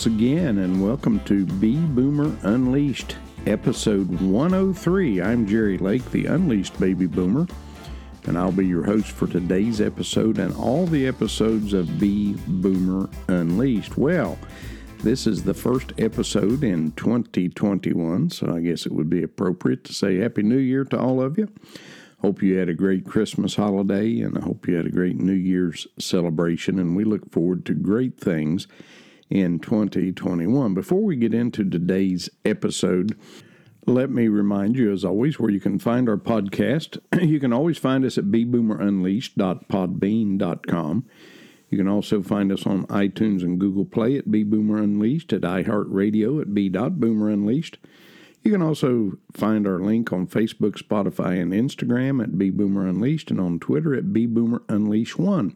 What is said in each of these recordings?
once again, and welcome to Bee Boomer Unleashed, episode 103. I'm Jerry Lake, the Unleashed Baby Boomer, and I'll be your host for today's episode and all the episodes of Bee Boomer Unleashed. Well, this is the first episode in 2021, so I guess it would be appropriate to say Happy New Year to all of you. Hope you had a great Christmas holiday, and I hope you had a great New Year's celebration, and we look forward to great things in 2021. Before we get into today's episode, let me remind you, as always, where you can find our podcast. You can always find us at bboomerunleashed.podbean.com. You can also find us on iTunes and Google Play at B Boomer Unleashed, at iHeartRadio at B.Boomer Unleashed. You can also find our link on Facebook, Spotify, and Instagram at B Boomer Unleashed and on Twitter at B Boomer Unleashed 1.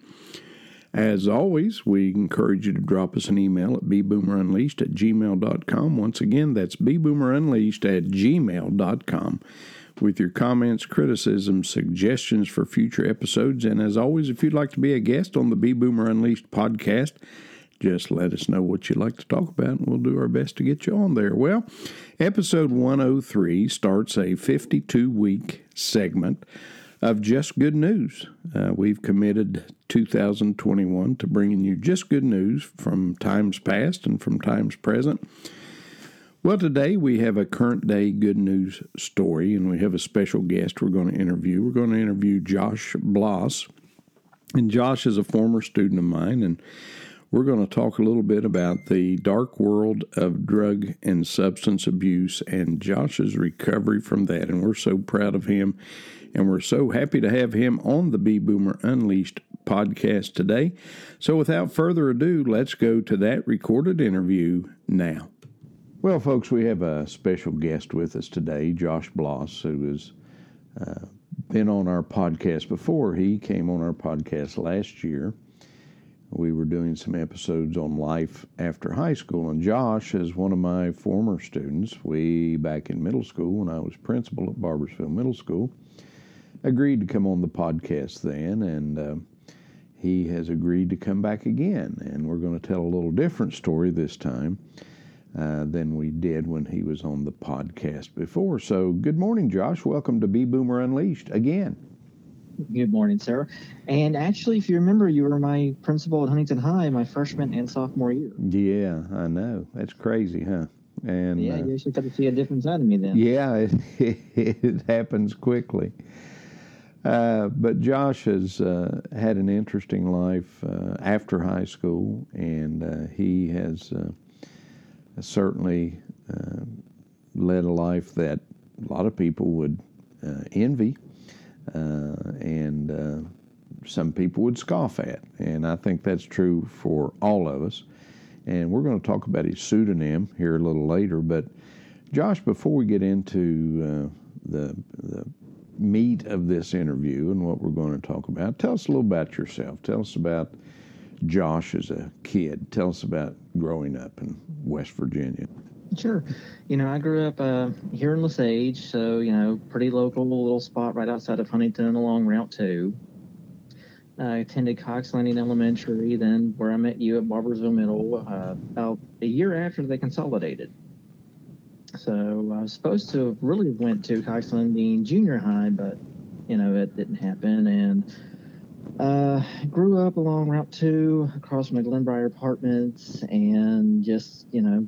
As always, we encourage you to drop us an email at bboomerunleashed at gmail.com. Once again, that's bboomerunleashed at gmail.com with your comments, criticisms, suggestions for future episodes. And as always, if you'd like to be a guest on the Bee Boomer Unleashed podcast, just let us know what you'd like to talk about, and we'll do our best to get you on there. Well, episode 103 starts a 52 week segment of just good news. Uh, we've committed 2021 to bringing you just good news from times past and from times present. Well, today we have a current day good news story, and we have a special guest we're going to interview. We're going to interview Josh Bloss. And Josh is a former student of mine, and we're going to talk a little bit about the dark world of drug and substance abuse and Josh's recovery from that. And we're so proud of him, and we're so happy to have him on the Bee Boomer Unleashed podcast today. So, without further ado, let's go to that recorded interview now. Well, folks, we have a special guest with us today, Josh Bloss, who has uh, been on our podcast before. He came on our podcast last year. We were doing some episodes on life after high school, and Josh is one of my former students. way back in middle school, when I was principal at Barboursville Middle School, agreed to come on the podcast then, and uh, he has agreed to come back again. And we're going to tell a little different story this time uh, than we did when he was on the podcast before. So, good morning, Josh. Welcome to Bee Boomer Unleashed again. Good morning, sir. And actually, if you remember, you were my principal at Huntington High my freshman and sophomore year. Yeah, I know. That's crazy, huh? And yeah, uh, you actually got to see a different side of me then. Yeah, it, it happens quickly. Uh, but Josh has uh, had an interesting life uh, after high school, and uh, he has uh, certainly led a life that a lot of people would envy and some people would scoff at. And I think that's true for all of us. And we're going to talk about his pseudonym here a little later. But Josh, before we get into the, the meat of this interview and what we're going to talk about, tell us a little about yourself. Tell us about Josh as a kid. Tell us about growing up in West Virginia. Sure. You know, I grew up uh, here in Lesage, so, you know, pretty local little spot right outside of Huntington along Route 2. I attended Cox Landing Elementary, then where I met you at Barboursville Middle, uh, about a year after they consolidated. So I was supposed to have really went to Cox Landing Junior High, but, you know, it didn't happen. And uh, grew up along Route 2 across from the Glenbrier Apartments and just, you know,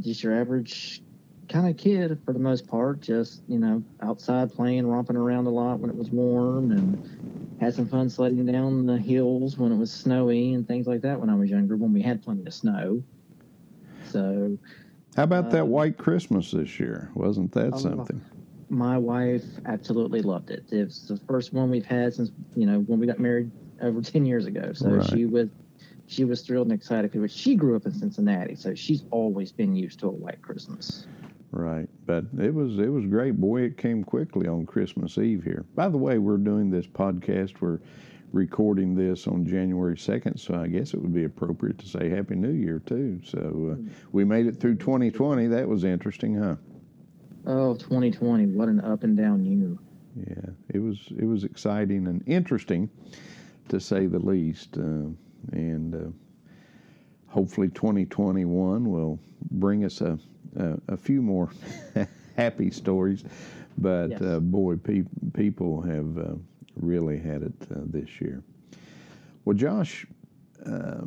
just your average kind of kid for the most part, just, you know, outside playing, romping around a lot when it was warm and had some fun sledding down the hills when it was snowy and things like that when I was younger, when we had plenty of snow. So. How about that um, white Christmas this year? Wasn't that oh, something? my wife absolutely loved it. It's the first one we've had since you know when we got married over ten years ago. So right. she was she was thrilled and excited because she grew up in Cincinnati, so she's always been used to a white Christmas. Right, but it was it was great. Boy, it came quickly on Christmas Eve here. By the way, we're doing this podcast. We're recording this on January 2nd, so I guess it would be appropriate to say Happy New Year, too. So uh, we made it through 2020. That was interesting, huh? Oh, 2020! What an up and down year. Yeah, it was it was exciting and interesting, to say the least. Uh, and uh, hopefully 2021 will bring us a, a, a few more happy stories. But yes. uh, boy, pe- people have uh, really had it uh, this year. Well, Josh, uh,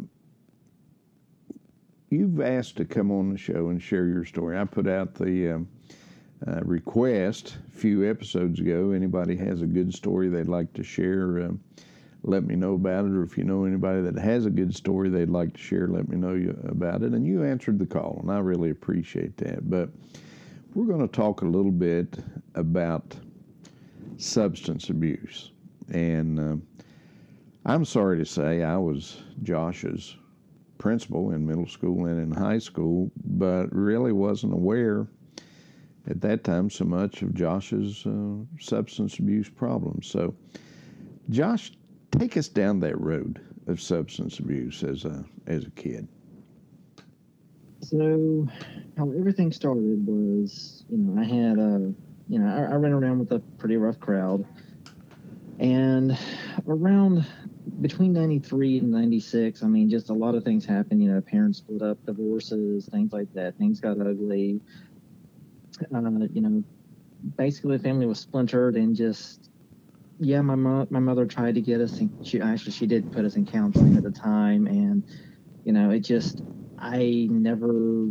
you've asked to come on the show and share your story. I put out the um, uh, request a few episodes ago. Anybody has a good story they'd like to share, uh, let me know about it. Or if you know anybody that has a good story they'd like to share, let me know about it. And you answered the call, and I really appreciate that. But we're going to talk a little bit about substance abuse. And uh, I'm sorry to say I was Josh's principal in middle school and in high school, but really wasn't aware at that time so much of Josh's uh, substance abuse problems. So, Josh, take us down that road of substance abuse as a as a kid. So, how everything started was, you know, I had a, you know, I, I ran around with a pretty rough crowd, and around between 93 and 96 i mean just a lot of things happened you know parents split up divorces things like that. Things got ugly. Uh, you know basically the family was splintered and just yeah my my mother tried to get us in, she actually she did put us in counseling at the time. And you know it just i never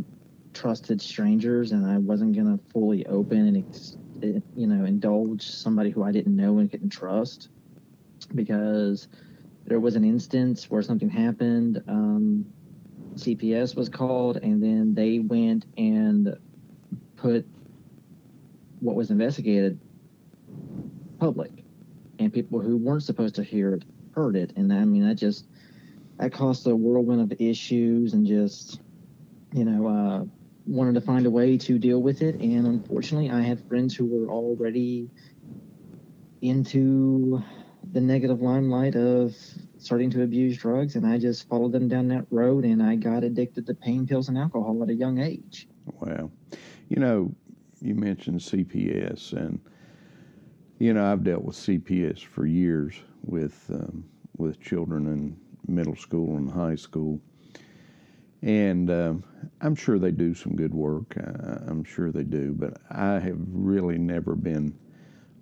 trusted strangers and i wasn't going to fully open and ex- you know indulge somebody who i didn't know and couldn't trust because there was an instance where something happened. Um, CPS was called, and then they went and put what was investigated public, and people who weren't supposed to hear it heard it. And I mean, that just that caused a whirlwind of issues, and just you know, uh, wanted to find a way to deal with it. And unfortunately, I had friends who were already into the negative limelight of starting to abuse drugs, and I just followed them down that road, and I got addicted to pain pills and alcohol at a young age. Wow, you know, you mentioned CPS, and you know I've dealt with CPS for years with um, with children in middle school and high school, and um, I'm sure they do some good work. I'm sure they do, but I have really never been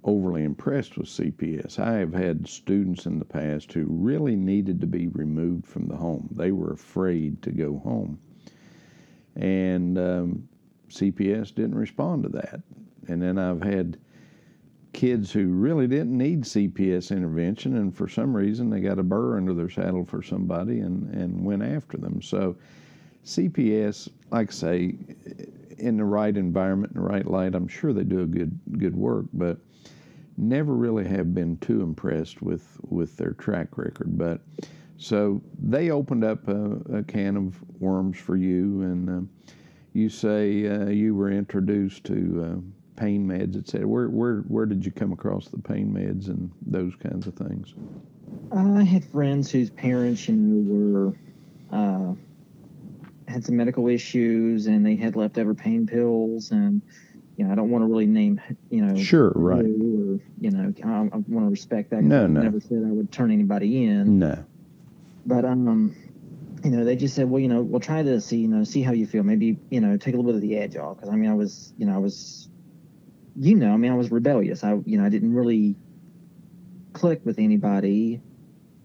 overly impressed with CPS. I have had students in the past who really needed to be removed from the home. They were afraid to go home. And um, CPS didn't respond to that. And then I've had kids who really didn't need CPS intervention, and for some reason they got a burr under their saddle for somebody and, and went after them. So, CPS, like I say, in the right environment, in the right light, I'm sure they do a good good work, but never really have been too impressed with with their track record. But so they opened up a, a can of worms for you, and uh, you say uh, you were introduced to uh, pain meds, etc. Where where where did you come across the pain meds and those kinds of things? I had friends whose parents, you know, were uh, had some medical issues, and they had leftover pain pills and you know, I don't want to really name, you know, sure, right, or you know, I, I want to respect that. No, no, never said I would turn anybody in. No, but um, you know, they just said, well, you know, we'll try this, see, you know, see how you feel. Maybe, you know, take a little bit of the edge off. Because I mean, I was, you know, I was, you know, I mean, I was rebellious. I, you know, I didn't really click with anybody,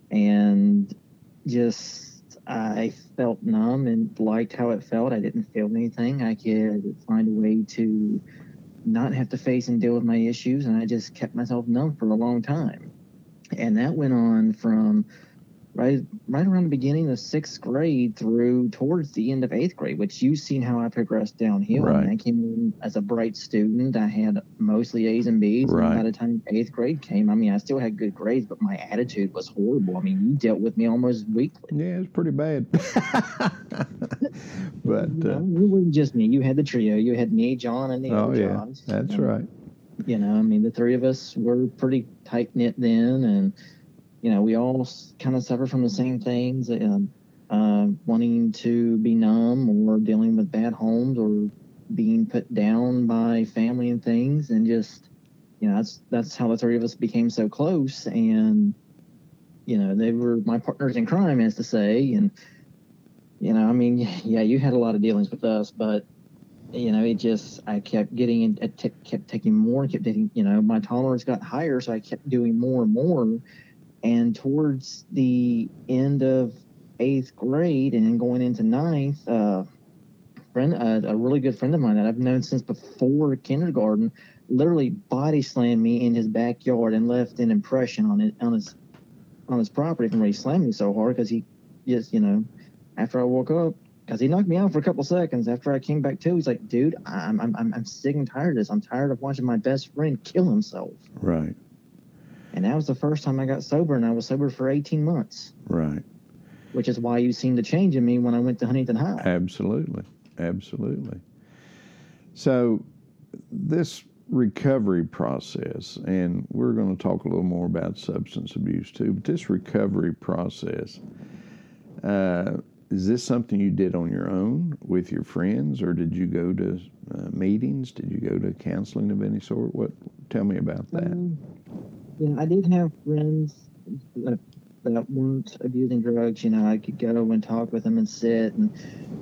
and just I felt numb and liked how it felt. I didn't feel anything. I could find a way to not have to face and deal with my issues, and I just kept myself numb for a long time. And that went on from right right around the beginning of sixth grade through towards the end of eighth grade, which you've seen how I progressed downhill. Right. I, mean, I came in as a bright student. I had mostly A's and B's. Right. And by the time eighth grade came, I mean, I still had good grades, but my attitude was horrible. I mean, you dealt with me almost weekly. Yeah, it's pretty bad. but you know, uh, it wasn't just me. You had the trio. You had me, John, and the oh, other yeah, Johns. That's right. You know, I mean, the three of us were pretty tight knit then, and you know, we all kind of suffer from the same things, uh, uh, wanting to be numb or dealing with bad homes or being put down by family and things, and just, you know, that's that's how the three of us became so close, and you know, they were my partners in crime, as to say, and you know, I mean, yeah, you had a lot of dealings with us, but you know, it just I kept getting in, it kept taking more, kept taking, you know, my tolerance got higher, so I kept doing more and more. And towards the end of eighth grade and going into ninth, uh, friend, uh, a really good friend of mine that I've known since before kindergarten, literally body slammed me in his backyard and left an impression on it on his on his property from where he slammed me so hard because he just, you know, after I woke up, because he knocked me out for a couple seconds. After I came back to, he's like, "Dude, I'm I'm I'm sick and tired of this. I'm tired of watching my best friend kill himself." Right. And that was the first time I got sober, and I was sober for 18 months. Right. Which is why you seemed to change in me when I went to Huntington High. Absolutely, absolutely. So this recovery process, and we're going to talk a little more about substance abuse too, but this recovery process, uh, is this something you did on your own with your friends, or did you go to uh, meetings? Did you go to counseling of any sort? What? Tell me about that. Um, yeah, I did have friends that, that weren't abusing drugs. You know, I could go and talk with them and sit and,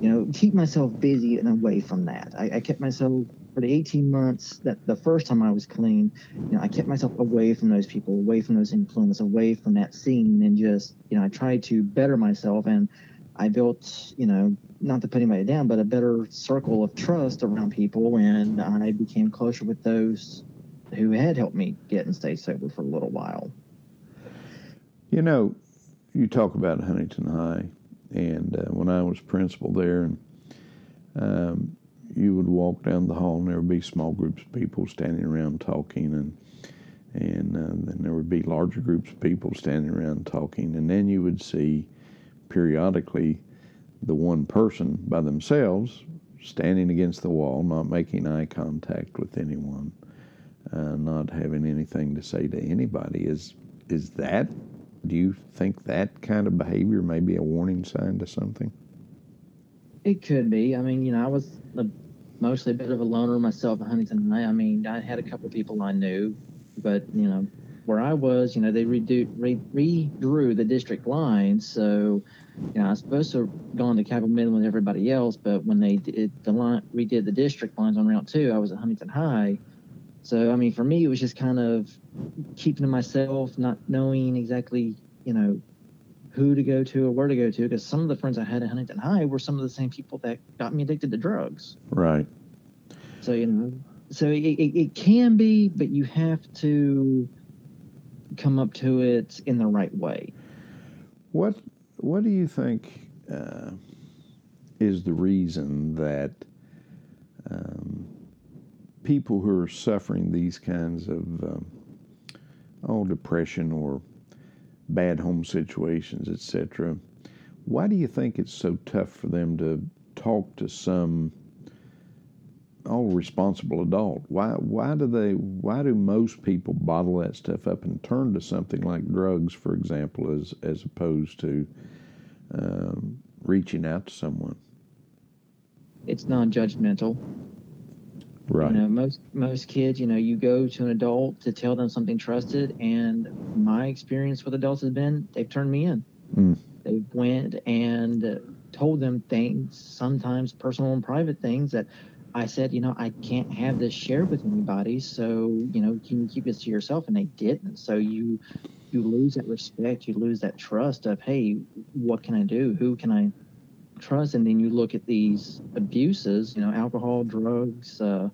you know, keep myself busy and away from that. I, I kept myself for the 18 months that the first time I was clean, you know, I kept myself away from those people, away from those influences, away from that scene, and just, you know, I tried to better myself. And I built, you know, not to put anybody down, but a better circle of trust around people, and I became closer with those who had helped me get and stay sober for a little while. You know, you talk about Huntington High, and uh, when I was principal there, and um, you would walk down the hall, and there would be small groups of people standing around talking, and and uh, then there would be larger groups of people standing around talking, and then you would see periodically the one person by themselves standing against the wall, not making eye contact with anyone, uh, not having anything to say to anybody. Is is that? Do you think that kind of behavior may be a warning sign to something? It could be. I mean, you know, I was a, mostly a bit of a loner myself at Huntington. I mean, I had a couple of people I knew, but you know, where I was, you know, they redo, re, redrew the district lines. So, you know, I was supposed to have gone to Cabell Midland with everybody else, but when they did the line, redid the district lines on Route 2, I was at Huntington High. So, I mean, for me, it was just kind of keeping to myself, not knowing exactly, you know, who to go to or where to go to, because some of the friends I had at Huntington High were some of the same people that got me addicted to drugs. Right. So, you know, so it, it, it can be, but you have to come up to it in the right way. What What do you think uh, is the reason that people who are suffering these kinds of um, oh depression or bad home situations, etc. Why do you think it's so tough for them to talk to some oh responsible adult why why do they why do most people bottle that stuff up and turn to something like drugs for example as as opposed to um, reaching out to someone it's non-judgmental right you know most most kids you know you go to an adult to tell them something trusted and my experience with adults has been they've turned me in mm. they went and told them things sometimes personal and private things that I said, you know, I can't have this shared with anybody. So, you know, can you keep this to yourself? And they didn't. So you you lose that respect, you lose that trust of, hey, what can I do? Who can I trust? And then you look at these abuses, you know, alcohol, drugs, uh,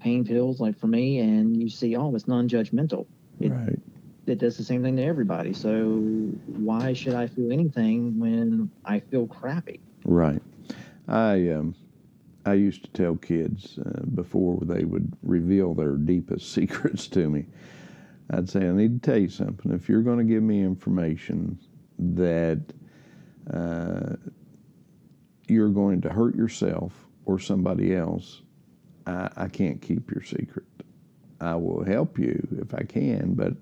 pain pills, like for me, and you see, oh, it's non-judgmental. It, right. It does the same thing to everybody. So why should I feel anything when I feel crappy? Right. I um I used to tell kids uh, before they would reveal their deepest secrets to me, I'd say, I need to tell you something. If you're going to give me information that uh, you're going to hurt yourself or somebody else, I, I can't keep your secret. I will help you if I can, but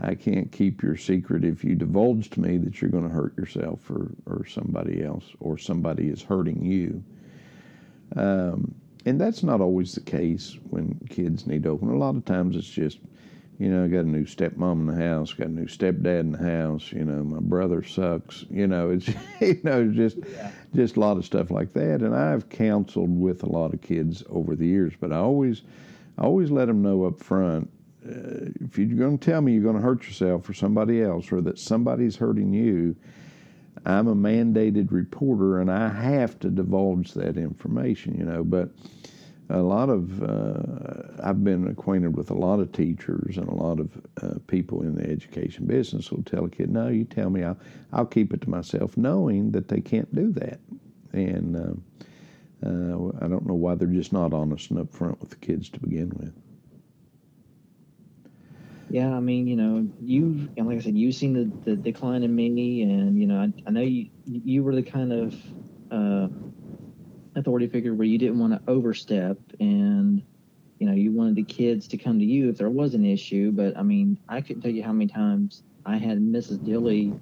I can't keep your secret if you divulge to me that you're going to hurt yourself or, or somebody else or somebody is hurting you. Um, and that's not always the case when kids need to open. A lot of times it's just you know, I got a new stepmom in the house, got a new stepdad in the house. You know, my brother sucks. You know, it's you know just yeah. just a lot of stuff like that. And I've counseled with a lot of kids over the years, but I always I always let them know up front. Uh, if you're going to tell me you're going to hurt yourself or somebody else, or that somebody's hurting you, I'm a mandated reporter, and I have to divulge that information. You know, but a lot of uh, I've been acquainted with a lot of teachers and a lot of uh, people in the education business will tell a kid, "No, you tell me, I'll I'll keep it to myself," knowing that they can't do that, and uh, uh I don't know why they're just not honest and upfront with the kids to begin with. Yeah, I mean, you know, you and like I said, you've seen the, the decline in me, and you know, I, I know you you were the kind of uh, authority figure where you didn't want to overstep and you know you wanted the kids to come to you if there was an issue but i mean i couldn't tell you how many times i had mrs dilly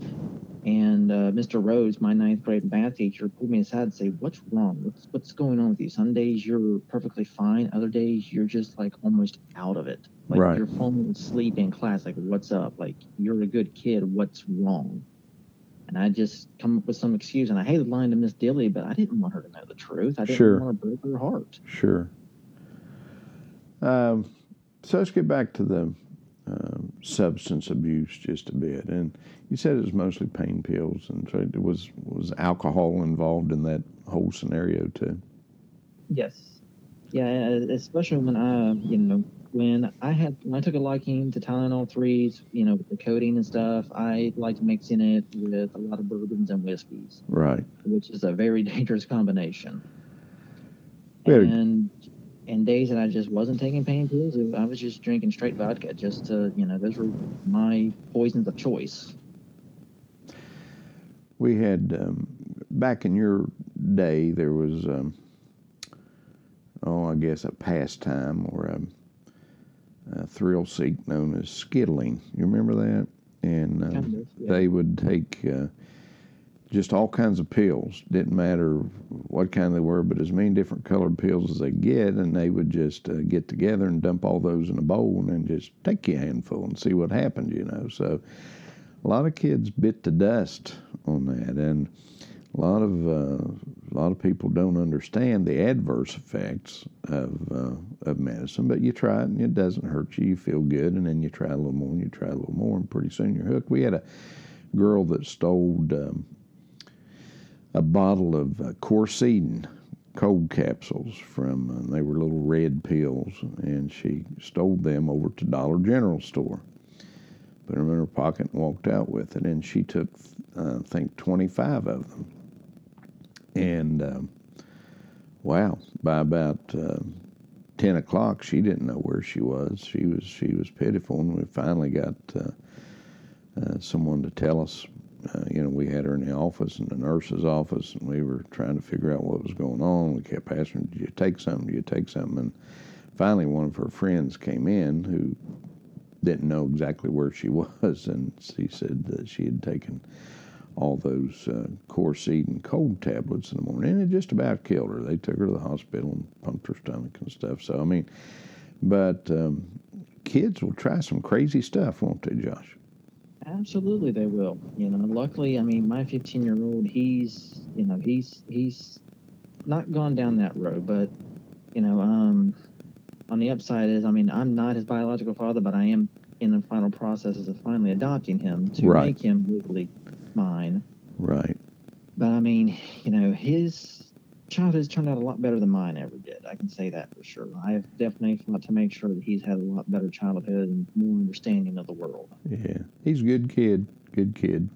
and uh, mr rhodes my ninth grade math teacher pulled me aside and say what's wrong? What's, what's going on with you? Some days you're perfectly fine other days you're just like almost out of it. Like right. you're falling asleep in class like what's up? Like you're a good kid. What's wrong and I just come up with some excuse. And I hated lying to Miss Dilly, but I didn't want her to know the truth. I didn't sure. want to break her heart. Sure. Um, so let's get back to the um, substance abuse just a bit. And you said it was mostly pain pills, and so it was was alcohol involved in that whole scenario too. Yes. Yeah, especially when I, you know, when I had when I took a liking to Tylenol threes, you know, with the codeine and stuff, I liked mixing it with a lot of bourbons and whiskeys. Right. Which is a very dangerous combination. Very. And and days that I just wasn't taking pain pills, I was just drinking straight vodka just to, you know, those were my poisons of choice. We had um, back in your day, there was, um, oh, I guess a pastime or a uh, thrill seek known as skittling. You remember that? And uh, kind of, yeah. they would take uh, just all kinds of pills. Didn't matter what kind they were, but as many different colored pills as they get, and they would just uh, get together and dump all those in a bowl and just take you a handful and see what happened. You know, so a lot of kids bit the dust on that, and a lot of uh, a lot of people don't understand the adverse effects of uh, of medicine, but you try it and it doesn't hurt you. You feel good, and then you try a little more, and you try a little more, and pretty soon you're hooked. We had a girl that stole um, a bottle of uh, Coricidin cold capsules from. Uh, they were little red pills, and she stole them over to Dollar General store. Put them in her pocket and walked out with it, and she took, uh, I think, 25 of them and um, wow, by about uh, ten o'clock, she didn't know where she was. She was she was pitiful, and we finally got uh, uh, someone to tell us. Uh, you know, we had her in the office, in the nurse's office, and we were trying to figure out what was going on. We kept asking, "Did you take something? Did you take something?" And finally, one of her friends came in who didn't know exactly where she was, and she said that she had taken all those uh, and cold tablets in the morning, and it just about killed her. They took her to the hospital and pumped her stomach and stuff. So I mean, but um, kids will try some crazy stuff, won't they, Josh? Absolutely, they will. You know, luckily, I mean, my 15 year old, he's, you know, he's he's not gone down that road, but you know, um, on the upside is, I mean, I'm not his biological father, but I am in the final processes of finally adopting him to right. make him legally mine. Right. But I mean, you know, his childhood's turned out a lot better than mine ever did. I can say that for sure. I have definitely fought to make sure that he's had a lot better childhood and more understanding of the world. Yeah, he's a good kid. Good kid.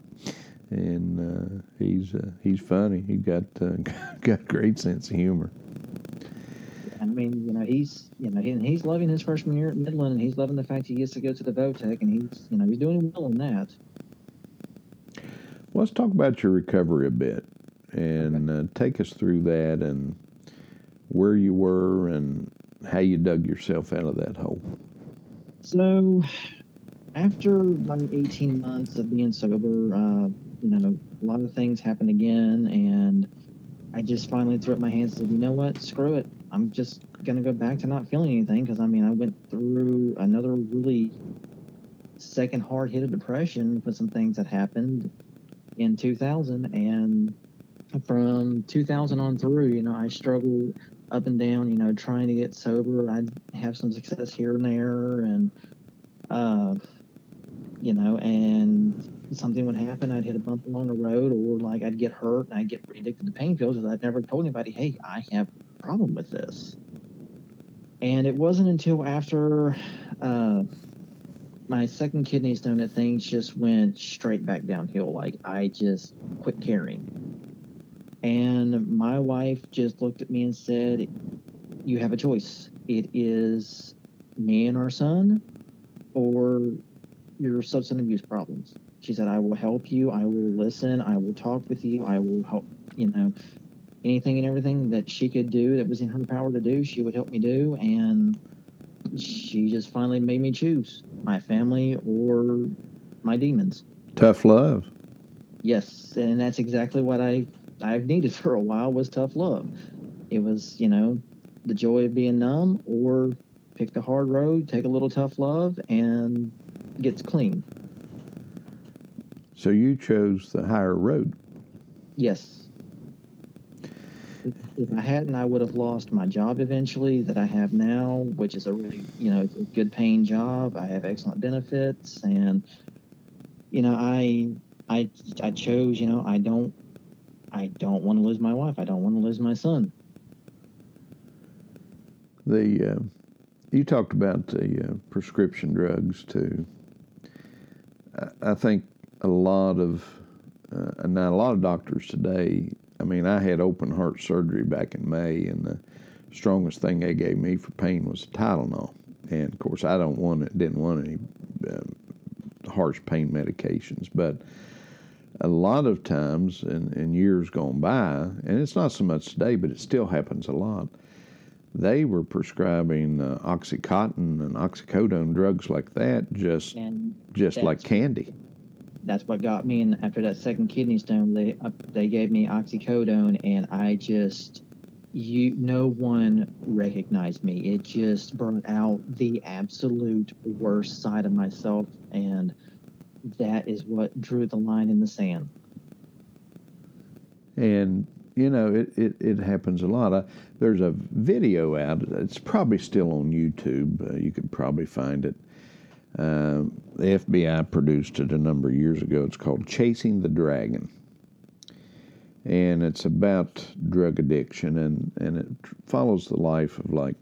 And uh, he's uh, he's funny. He got uh, got great sense of humor. I mean, you know, he's you know he, he's loving his freshman year at Midland, and he's loving the fact he gets to go to the Votech, and he's you know he's doing well in that. Let's talk about your recovery a bit and uh, take us through that and where you were and how you dug yourself out of that hole. So, after like 18 months of being sober, uh, you know, a lot of things happened again, and I just finally threw up my hands and said, you know what, screw it. I'm just going to go back to not feeling anything because, I mean, I went through another really second hard hit of depression with some things that happened in 2000 and from 2000 on through you know i struggled up and down you know trying to get sober. I'd have some success here and there and uh you know and something would happen i'd hit a bump along the road or like i'd get hurt and i'd get addicted to pain pills because i'd never told anybody hey i have a problem with this. And it wasn't until after uh, my second kidney stone that things just went straight back downhill. Like I just quit caring. And my wife just looked at me and said, You have a choice. It is me and our son or your substance abuse problems. She said, I will help you. I will listen. I will talk with you. I will help, you know, anything and everything that she could do that was in her power to do, she would help me do. And she just finally made me choose my family or my demons. Tough love. Yes, and that's exactly what I I've needed for a while was tough love. It was, you know, the joy of being numb or pick the hard road, take a little tough love and gets clean. So you chose the higher road. Yes if I hadn't, I would have lost my job eventually that I have now, which is a really, you know, good paying job. I have excellent benefits, and you know, I, I, I chose. You know, I don't, I don't want to lose my wife. I don't want to lose my son. The, uh, you talked about the uh, prescription drugs too. I, I think a lot of, uh, now a lot of doctors today I mean, I had open heart surgery back in May, and the strongest thing they gave me for pain was Tylenol. And of course, I don't want it, didn't want any uh, harsh pain medications, but a lot of times in, in years gone by, and it's not so much today, but it still happens a lot. They were prescribing uh, OxyContin and oxycodone drugs like that, just and just like candy that's what got me. And after that second kidney stone, they uh, they gave me oxycodone, and I just you no one recognized me. It just brought out the absolute worst side of myself, and that is what drew the line in the sand. And you know, it, it, it happens a lot. I, there's a video out. It's probably still on YouTube. Uh, you could probably find it uh, the FBI produced it a number of years ago. It's called Chasing the Dragon. And it's about drug addiction, and, and it follows the life of like,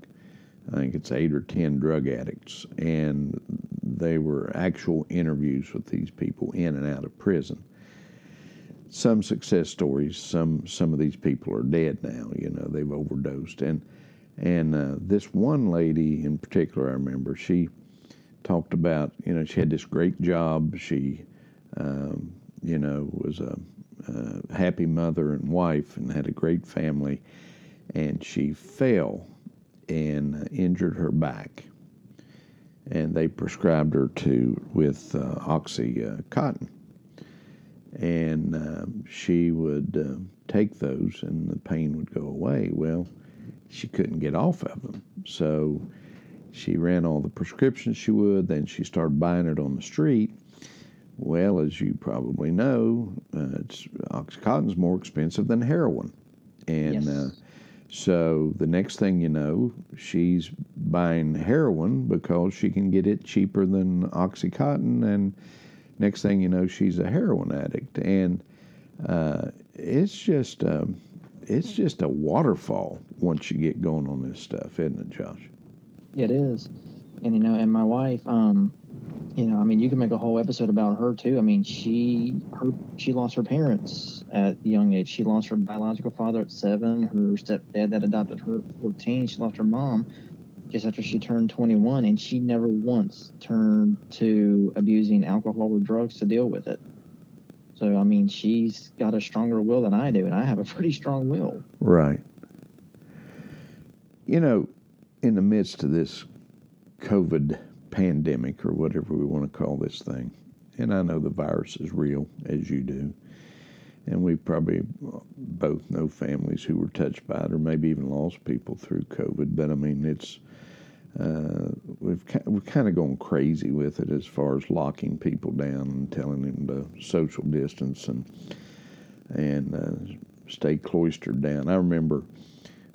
I think it's eight or ten drug addicts. And they were actual interviews with these people in and out of prison. Some success stories, some some of these people are dead now, you know, they've overdosed. And and uh, this one lady in particular, I remember, she talked about, you know, she had this great job. She, um, you know, was a, a, happy mother and wife and had a great family. And she fell and injured her back. And they prescribed her to with uh, Oxycontin. And um, she would uh, take those and the pain would go away. Well, she couldn't get off of them. So she ran all the prescriptions she would, then she started buying it on the street. Well, as you probably know, uh, Oxycontin's more expensive than heroin. And yes. uh, so the next thing you know, she's buying heroin because she can get it cheaper than Oxycontin. And next thing you know, she's a heroin addict. And uh, it's just. Um, it's just a waterfall once you get going on this stuff, isn't it, Josh? It is, and you know, and my wife, um, you know, I mean, you can make a whole episode about her too. I mean, she her she lost her parents at a young age. She lost her biological father at seven. Her stepdad that adopted her at fourteen. She lost her mom just after she turned 21, and she never once turned to abusing alcohol or drugs to deal with it. So, I mean, she's got a stronger will than I do, and I have a pretty strong will. Right. You know, in the midst of this COVID pandemic or whatever we want to call this thing, and I know the virus is real, as you do, and we probably both know families who were touched by it or maybe even lost people through COVID. But I mean, it's uh, we've we're kind of gone crazy with it as far as locking people down and telling them to social distance and and uh, stay cloistered down. I remember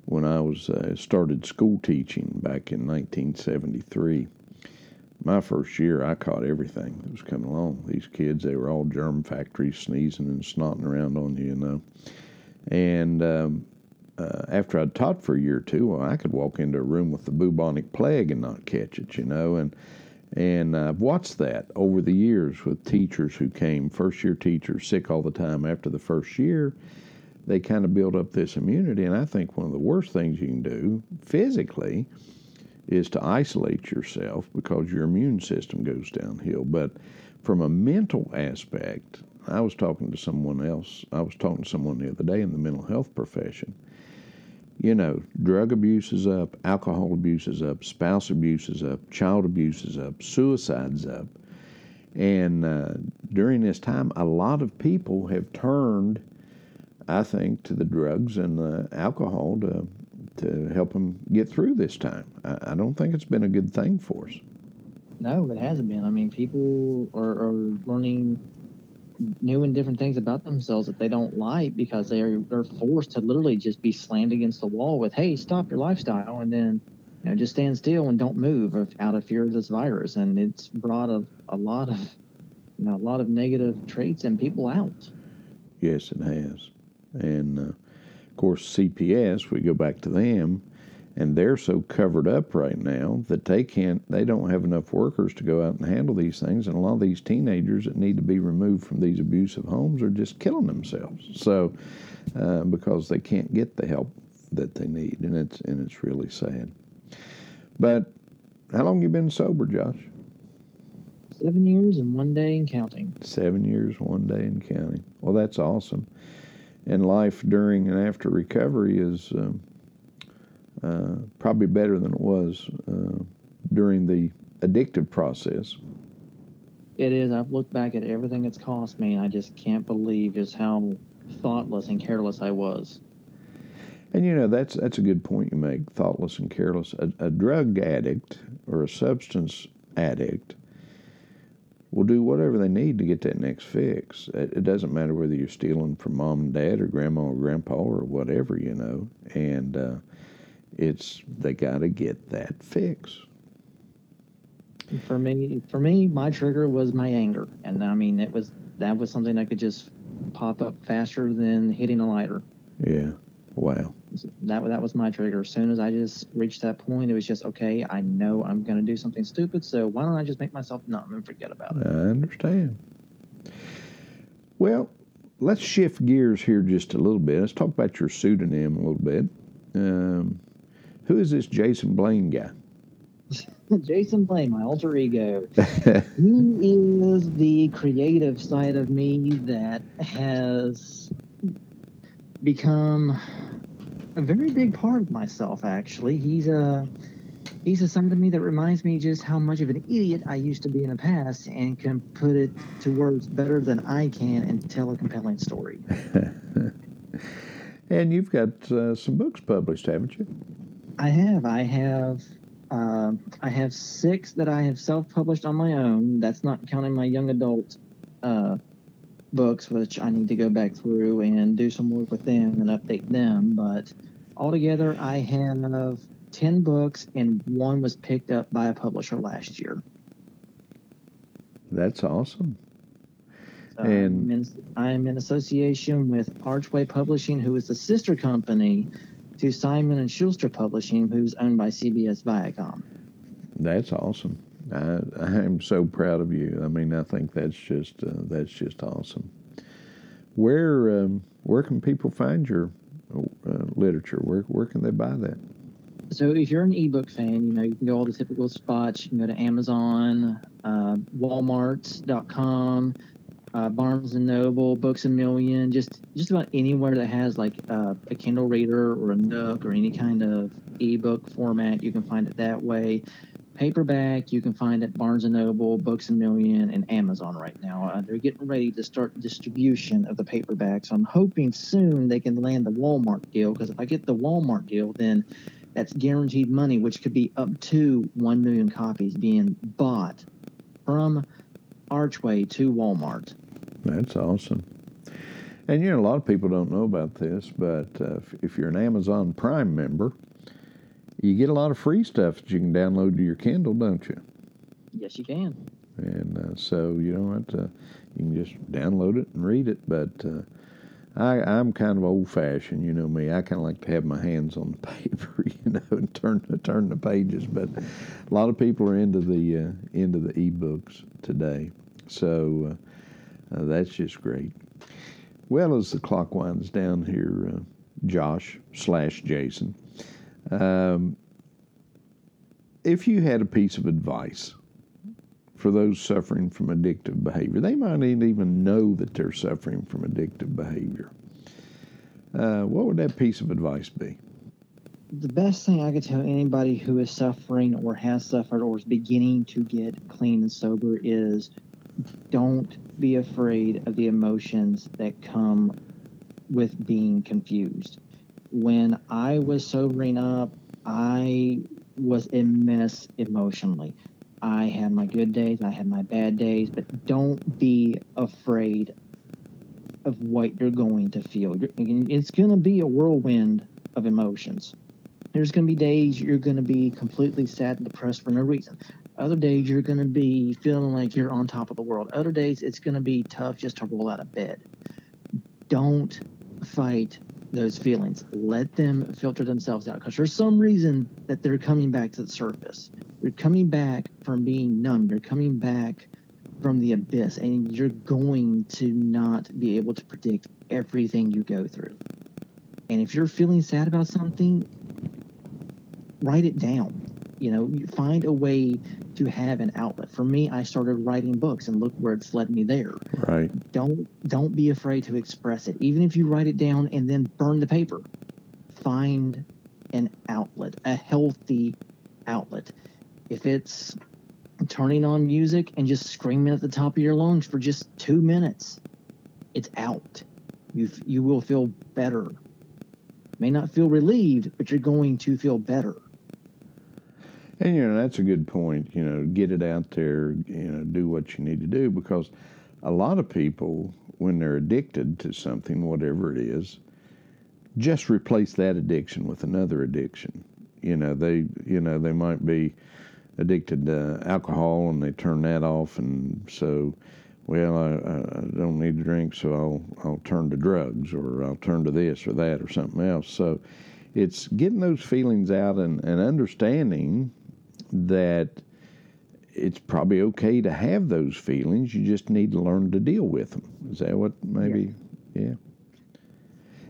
when I was uh, started school teaching back in 1973. My first year, I caught everything that was coming along. These kids, they were all germ factories, sneezing and snotting around on you, you know. And um, uh, after I'd taught for a year or two, well, I could walk into a room with the bubonic plague and not catch it, you know. And and I've watched that over the years with teachers who came, first year teachers, sick all the time after the first year. They kind of build up this immunity. And I think one of the worst things you can do physically is to isolate yourself because your immune system goes downhill. But from a mental aspect, I was talking to someone else. I was talking to someone the other day in the mental health profession you know, drug abuse is up, alcohol abuse is up, spouse abuse is up, child abuse is up, suicide's up. And uh, during this time, a lot of people have turned, I think, to the drugs and the alcohol to, to help them get through this time. I, I don't think it's been a good thing for us. No, it hasn't been. I mean, people are, are learning new and different things about themselves that they don't like because they're they're forced to literally just be slammed against the wall with hey stop your lifestyle and then you know just stand still and don't move out of fear of this virus and it's brought a, a lot of you know a lot of negative traits and people out yes it has and uh, of course cps we go back to them and they're so covered up right now that they can't they don't have enough workers to go out and handle these things and a lot of these teenagers that need to be removed from these abusive homes are just killing themselves. So uh, because they can't get the help that they need and it's and it's really sad. But how long you been sober josh? Seven years and one day and counting. Seven years one day and counting. Well that's awesome and life during and after recovery is um, uh, probably better than it was uh, during the addictive process. It is. I've looked back at everything it's cost me, and I just can't believe just how thoughtless and careless I was. And you know that's that's a good point you make. Thoughtless and careless. A, a drug addict or a substance addict will do whatever they need to get that next fix. It, it, doesn't matter whether you're stealing from mom and dad or grandma or grandpa or whatever, you know. And uh, it's they got to get that fix. For me, for me, my trigger was my anger, and I mean, it was that was something that could just pop up faster than hitting a lighter. Yeah. Wow. That that was my trigger. As soon as I just reached that point, it was just okay. I know I'm going to do something stupid, so why don't I just make myself numb and forget about it? I understand. Well, let's shift gears here just a little bit. Let's talk about your pseudonym a little bit. Um, who is this Jason Blaine guy? Jason Blaine, my alter ego. he is the creative side of me that has become a very big part of myself. Actually, he's a he's a side of me that reminds me just how much of an idiot I used to be in the past, and can put it to words better than I can and tell a compelling story. and you've got uh, some books published, haven't you? I have. I have. Uh, I have six that I have self-published on my own. That's not counting my young adult uh, books, which I need to go back through and do some work with them and update them. But altogether, I have ten books, and one was picked up by a publisher last year. That's awesome. and I'm in, I'm in association with Archway Publishing, who is the sister company to Simon and Schuster Publishing, who's owned by CBS Viacom. That's awesome. I, I'm so proud of you. I mean, I think that's just uh, that's just awesome. Where um, where can people find your uh, literature? Where where can they buy that? So, if you're an ebook fan, you know you can go all the typical spots. You can go to Amazon, uh, Walmart.com, uh, Barnes and Noble, Books a Million, just just about anywhere that has like uh, a Kindle reader or a Nook or any kind of ebook format, you can find it that way. Paperback, you can find at Barnes and Noble, Books a Million, and Amazon right now. Uh, they're getting ready to start distribution of the paperback, so I'm hoping soon they can land the Walmart deal. Because if I get the Walmart deal, then That's guaranteed money, which could be up to 1 million copies being bought from Archway to Walmart. That's awesome. And you know, a lot of people don't know about this, but uh, if, if, you're an Amazon Prime member, you get a lot of free stuff that you can download to your Kindle, don't you? Yes, you can. And uh, so you don't have to. You can just download it and read it. But uh, I, I'm kind of old fashioned, you know me. I kind of like to have my hands on the paper, you know, and turn turn the pages. But a lot of people are into the uh, into the e-books today, so uh, uh, that's just great. Well, as the clock winds down here, uh, Josh slash Jason, um, if you had a piece of advice for those suffering from addictive behavior, they might not even know that they're suffering from addictive behavior. Uh, what would that piece of advice be? The best thing I could tell anybody who is suffering or has suffered or is beginning to get clean and sober is don't be afraid of the emotions that come with being confused. When I was sobering up, I was a mess emotionally. I had my good days, I had my bad days, but don't be afraid of what you're going to feel. It's going to be a whirlwind of emotions. There's going to be days you're going to be completely sad and depressed for no reason. Other days you're going to be feeling like you're on top of the world. Other days it's going to be tough just to roll out of bed. Don't fight those feelings. Let them filter themselves out because there's some reason that they're coming back to the surface. You're coming back from being numb. You're coming back from the abyss, and you're going to not be able to predict everything you go through. And if you're feeling sad about something, write it down you know find a way to have an outlet. For me i started writing books and look where it's led me there. Right. Don't don't be afraid to express it. Even if you write it down and then burn the paper find an outlet a healthy outlet. If it's turning on music and just screaming at the top of your lungs for just two minutes it's out. You you will feel better. May not feel relieved but you're going to feel better and you know that's a good point. You know, get it out there. You know, do what you need to do because a lot of people, when they're addicted to something, whatever it is, just replace that addiction with another addiction. You know, they you know they might be addicted to alcohol and they turn that off, and so well, I, I, don't need to drink, so I'll I'll turn to drugs or I'll turn to this or that or something else. So it's getting those feelings out and, and understanding that it's probably okay to have those feelings. You just need to learn to deal with them. Is that what maybe? Yeah. yeah.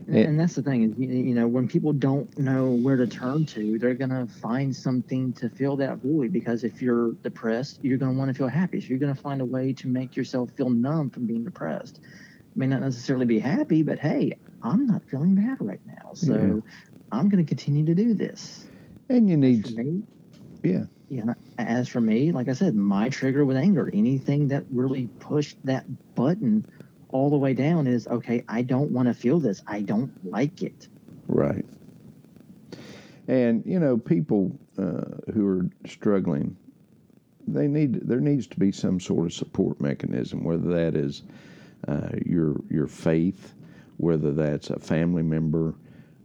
And, and, that's the thing is, you know, when people don't know where to turn to, they're going to find something to fill that void. Because if you're depressed, you're going to want to feel happy. So you're going to find a way to make yourself feel numb from being depressed. May not necessarily be happy, but hey, I'm not feeling bad right now. So yeah. I'm going to continue to do this. And you need, yeah, you know, as for me, like I said, my trigger with anger, anything that really pushed that button all the way down is okay, I don't want to feel this. I don't like it. Right. And, you know, people uh, who are struggling, they need there needs to be some sort of support mechanism, whether that is uh, your your faith, whether that's a family member,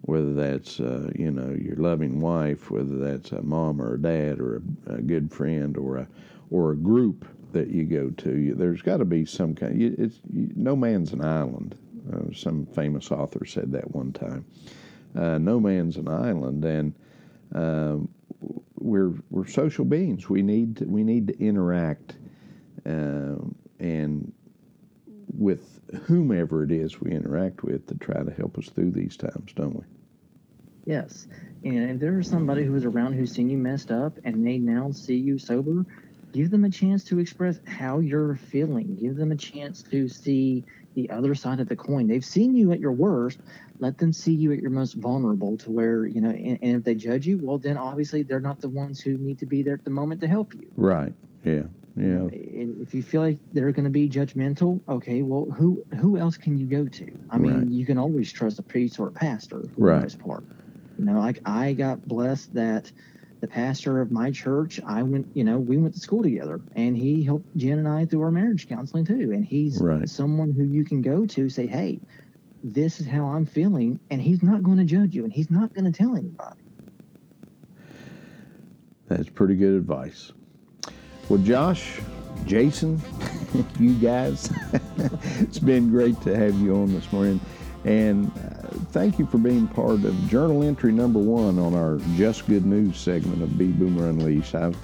whether that's uh, you know your loving wife, whether that's a mom or a dad or a, a good friend or a or a group that you go to. There's got to be some kind. It's no man's an island. Uh, some famous author said that one time. Uh, no man's an island, and um, we're we're social beings. We need to, we need to interact, uh, and with whomever it is we interact with to try to help us through these times, don't we? Yes. And if there's somebody who is around who's seen you messed up and they now see you sober, give them a chance to express how you're feeling. Give them a chance to see the other side of the coin. They've seen you at your worst. Let them see you at your most vulnerable to where, you know, and, and if they judge you, well, then obviously they're not the ones who need to be there at the moment to help you. Right. Yeah. Yeah. And If you feel like they're going to be judgmental, okay, well, who who else can you go to? I mean, right. you can always trust a priest or a pastor for right. the most part. You know, like I got blessed that the pastor of my church, I went, you know, we went to school together and he helped Jen and I through our marriage counseling too. And he's Right. someone who you can go to say, Hey, this is how I'm feeling. And he's not going to judge you and he's not going to tell anybody. That's pretty good advice. Well, Josh, Jason, you guys, it's been great to have you on this morning. And uh, thank you for being part of journal entry number one on our Just Good News segment of Be Boomer Unleashed. I've,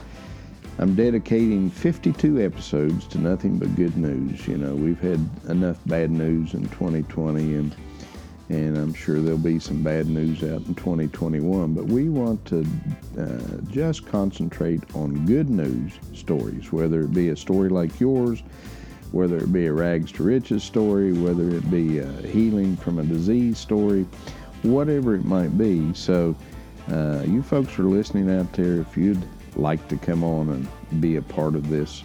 I'm dedicating 52 episodes to nothing but good news. You know, we've had enough bad news in 2020, and and I'm sure there'll be some bad news out in 2021. But we want to uh, just concentrate on good news stories, whether it be a story like yours, whether it be a rags to riches story, whether it be a healing from a disease story, whatever it might be. So, uh, you folks are listening out there, if you'd like to come on and be a part of this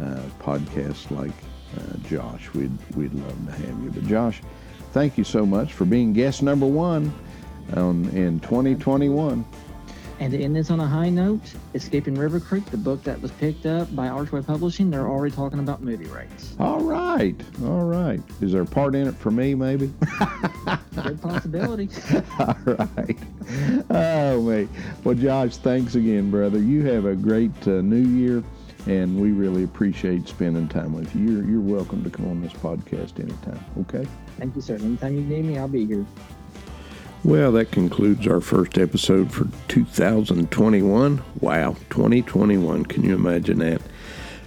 uh, podcast like uh, Josh, we'd, we'd love to have you. But, Josh, thank you so much for being guest number one on, in 2021. And to end this on a high note, Escaping River Creek, the book that was picked up by Archway Publishing, they're already talking about movie rights. All right, all right. Is there a part in it for me, maybe? Good possibility. all right. Oh, mate. Well, Josh, thanks again, brother. You have a great uh, new year, and we really appreciate spending time with you. You're, you're welcome to come on this podcast anytime, okay? Thank you, sir. Anytime you need me, I'll be here. Well, that concludes our first episode for 2021. Wow, 2021. Can you imagine that?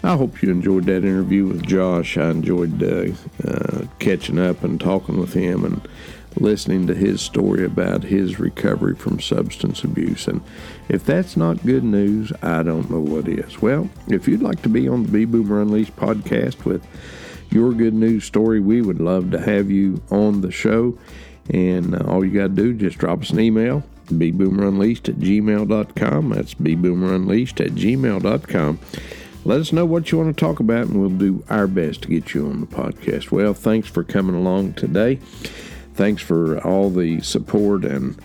I hope you enjoyed that interview with Josh. I enjoyed uh, uh, catching up and talking with him and listening to his story about his recovery from substance abuse. And if that's not good news, I don't know what is. Well, if you'd like to be on the Be Boomer Unleashed podcast with your good news story, we would love to have you on the show. And uh, all you got to do just drop us an email, bboomerunleashed at gmail.com. That's bboomerunleashed at gmail.com. Let us know what you want to talk about, and we'll do our best to get you on the podcast. Well, thanks for coming along today. Thanks for all the support and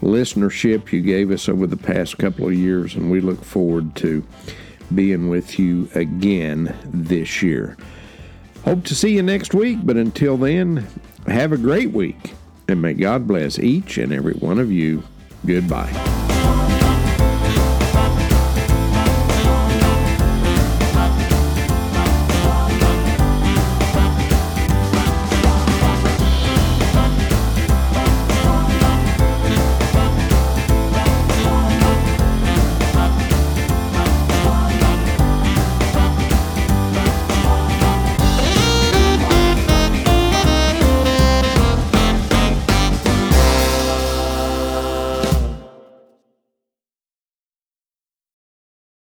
listenership you gave us over the past couple of years, and we look forward to being with you again this year. Hope to see you next week, but until then, have a great week and may God bless each and every one of you. Goodbye.